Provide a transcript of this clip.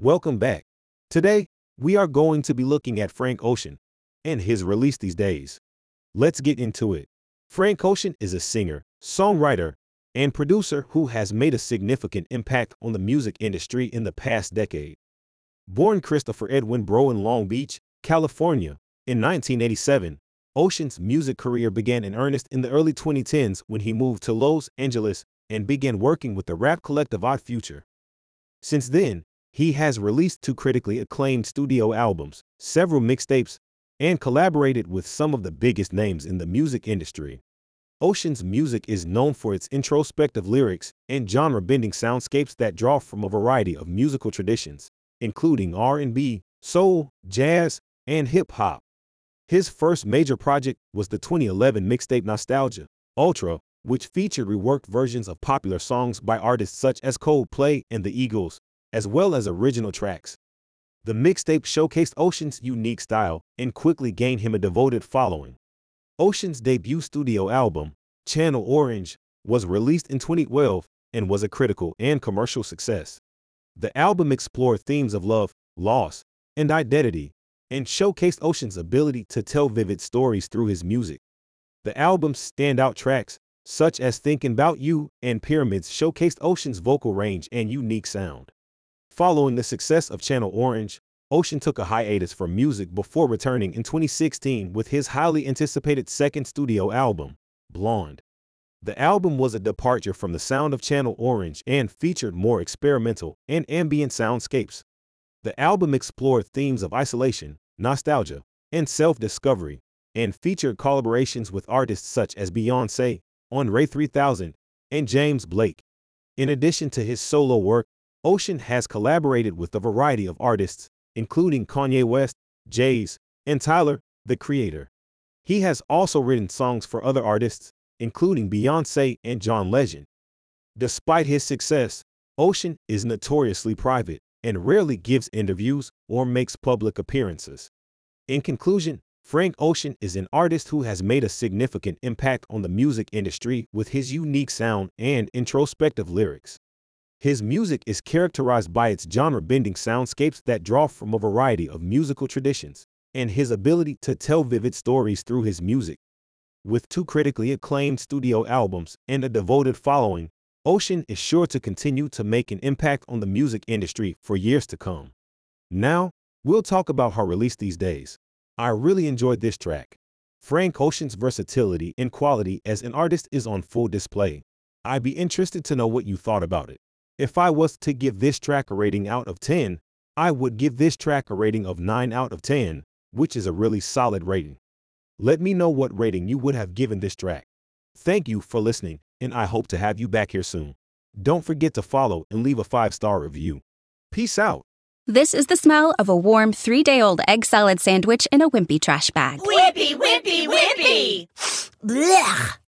Welcome back. Today, we are going to be looking at Frank Ocean and his release these days. Let's get into it. Frank Ocean is a singer, songwriter, and producer who has made a significant impact on the music industry in the past decade. Born Christopher Edwin Breaux in Long Beach, California, in 1987, Ocean's music career began in earnest in the early 2010s when he moved to Los Angeles and began working with the rap collective Odd Future. Since then, he has released two critically acclaimed studio albums, several mixtapes, and collaborated with some of the biggest names in the music industry. Ocean's music is known for its introspective lyrics and genre-bending soundscapes that draw from a variety of musical traditions, including R&B, soul, jazz, and hip hop. His first major project was the 2011 mixtape Nostalgia Ultra, which featured reworked versions of popular songs by artists such as Coldplay and the Eagles, as well as original tracks. The mixtape showcased Ocean's unique style and quickly gained him a devoted following. Ocean's debut studio album, Channel Orange, was released in 2012 and was a critical and commercial success. The album explored themes of love, loss, and identity, and showcased Ocean's ability to tell vivid stories through his music. The album's standout tracks, such as Thinking About You and Pyramids, showcased Ocean's vocal range and unique sound. Following the success of Channel Orange, Ocean took a hiatus from music before returning in 2016 with his highly anticipated second studio album, Blonde. The album was a departure from the sound of Channel Orange and featured more experimental and ambient soundscapes. The album explored themes of isolation, nostalgia, and self discovery, and featured collaborations with artists such as Beyonce, Andre 3000, and James Blake. In addition to his solo work, Ocean has collaborated with a variety of artists, including Kanye West, Jay-Z, and Tyler, the Creator. He has also written songs for other artists, including Beyonce and John Legend. Despite his success, Ocean is notoriously private and rarely gives interviews or makes public appearances. In conclusion, Frank Ocean is an artist who has made a significant impact on the music industry with his unique sound and introspective lyrics. His music is characterized by its genre bending soundscapes that draw from a variety of musical traditions, and his ability to tell vivid stories through his music. With two critically acclaimed studio albums and a devoted following, Ocean is sure to continue to make an impact on the music industry for years to come. Now, we'll talk about her release these days. I really enjoyed this track. Frank Ocean's versatility and quality as an artist is on full display. I'd be interested to know what you thought about it. If I was to give this track a rating out of 10, I would give this track a rating of 9 out of 10, which is a really solid rating. Let me know what rating you would have given this track. Thank you for listening, and I hope to have you back here soon. Don't forget to follow and leave a five star review. Peace out. This is the smell of a warm three day old egg salad sandwich in a wimpy trash bag. Wimpy, wimpy, wimpy! Blech.